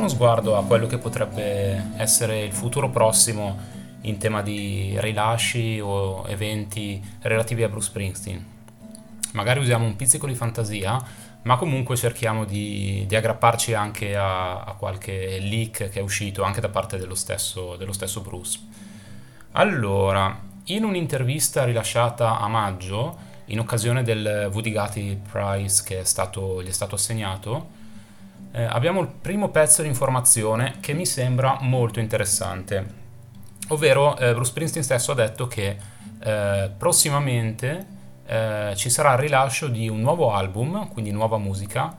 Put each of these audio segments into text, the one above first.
uno sguardo a quello che potrebbe essere il futuro prossimo in tema di rilasci o eventi relativi a Bruce Springsteen. Magari usiamo un pizzico di fantasia, ma comunque cerchiamo di, di aggrapparci anche a, a, qualche leak che è uscito anche da parte dello stesso, dello stesso Bruce. Allora, in un'intervista rilasciata a maggio, in occasione del Guthrie Prize che è stato, gli è stato assegnato, eh, abbiamo il primo pezzo di informazione che mi sembra molto interessante, ovvero eh, Bruce Springsteen stesso ha detto che eh, prossimamente eh, ci sarà il rilascio di un nuovo album, quindi nuova musica,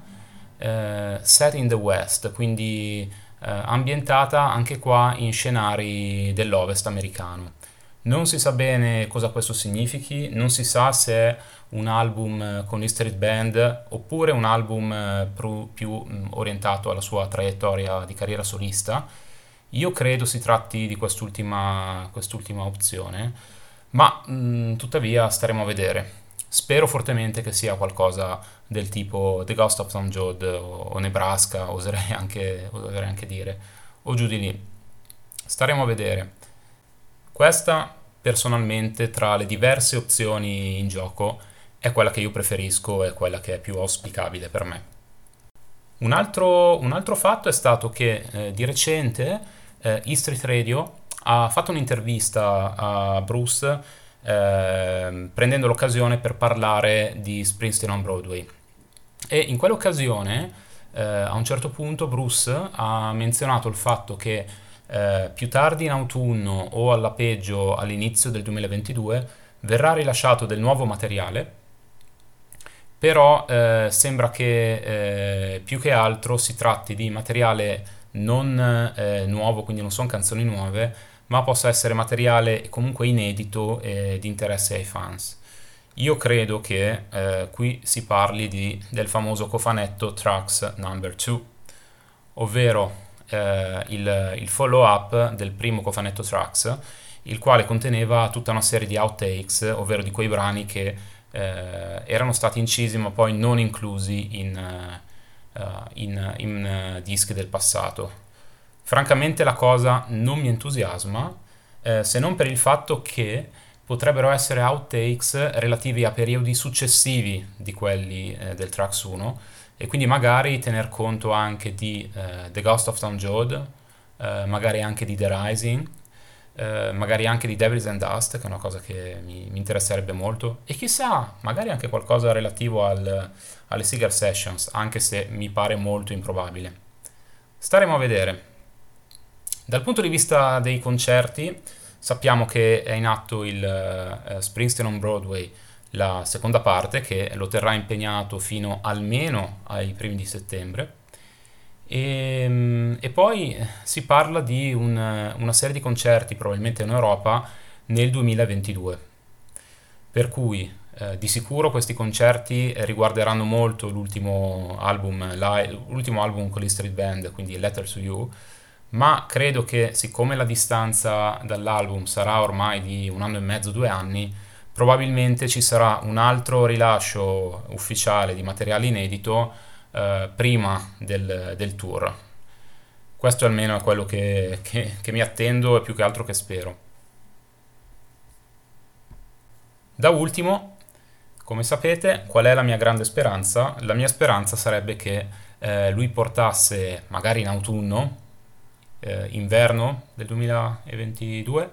eh, set in the West, quindi eh, ambientata anche qua in scenari dell'Ovest americano. Non si sa bene cosa questo significhi, non si sa se è un album con i street band oppure un album eh, più mm, orientato alla sua traiettoria di carriera solista. Io credo si tratti di quest'ultima, quest'ultima opzione, ma mh, mm, tuttavia staremo a vedere. Spero fortemente che sia qualcosa del tipo The Ghost of Tom Joad o, Nebraska, oserei anche, oserei anche dire, o giù di lì. Staremo a vedere. Questa, personalmente, tra le diverse opzioni in gioco, è quella che io preferisco e quella che è più auspicabile per me. Un altro, un altro fatto è stato che eh, di recente eh, E Street Radio ha fatto un'intervista a Bruce eh, prendendo l'occasione per parlare di Springsteen on Broadway. E in quell'occasione, eh, a un certo punto, Bruce ha menzionato il fatto che eh, più tardi in autunno o alla peggio all'inizio del 2022 verrà rilasciato del nuovo materiale, però eh, sembra che eh, più che altro si tratti di materiale non eh, nuovo, quindi non sono canzoni nuove, ma possa essere materiale comunque inedito e di interesse ai fans. Io credo che eh, qui si parli di, del famoso cofanetto Tracks Number 2, ovvero eh, il, il follow up del primo cofanetto Tracks, il quale conteneva tutta una serie di outtakes, ovvero di quei brani che eh, erano stati incisi ma poi non inclusi in, uh, in, in uh, dischi del passato. Francamente la cosa non mi entusiasma, eh, se non per il fatto che potrebbero essere outtakes relativi a periodi successivi di quelli eh, del Tracks 1 e quindi magari tener conto anche di eh, The Ghost of Tom Joad, eh, magari anche di The Rising, eh, magari anche di Devils and Dust, che è una cosa che mi, mi interesserebbe molto, e chissà, magari anche qualcosa relativo al, alle Cigar Sessions, anche se mi pare molto improbabile. Staremo a vedere. Dal punto di vista dei concerti, sappiamo che è in atto il uh, Springsteen on Broadway, la seconda parte che lo terrà impegnato fino almeno ai primi di settembre. E, ehm, e poi si parla di un, una serie di concerti, probabilmente in Europa, nel 2022. Per cui eh, di sicuro questi concerti riguarderanno molto l'ultimo album, l'ultimo album con le Street Band, quindi Letter to You, ma credo che siccome la distanza dall'album sarà ormai di un anno e mezzo, due anni, probabilmente ci sarà un altro rilascio ufficiale di materiale inedito eh, prima del, del, tour. Questo almeno è quello che, che, che mi attendo e più che altro che spero. Da ultimo, come sapete, qual è la mia grande speranza? La mia speranza sarebbe che eh, lui portasse, magari in autunno, eh, inverno del 2022,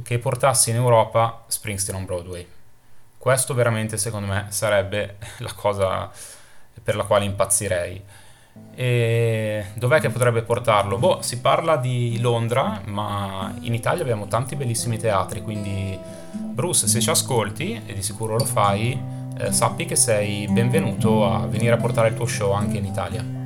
che portasse in Europa Springsteen on Broadway. Questo veramente secondo me sarebbe la cosa per la quale impazzirei. E dov'è che potrebbe portarlo? Boh, si parla di Londra, ma in Italia abbiamo tanti bellissimi teatri, quindi Bruce, se ci ascolti, e di sicuro lo fai, eh, sappi che sei benvenuto a venire a portare il tuo show anche in Italia.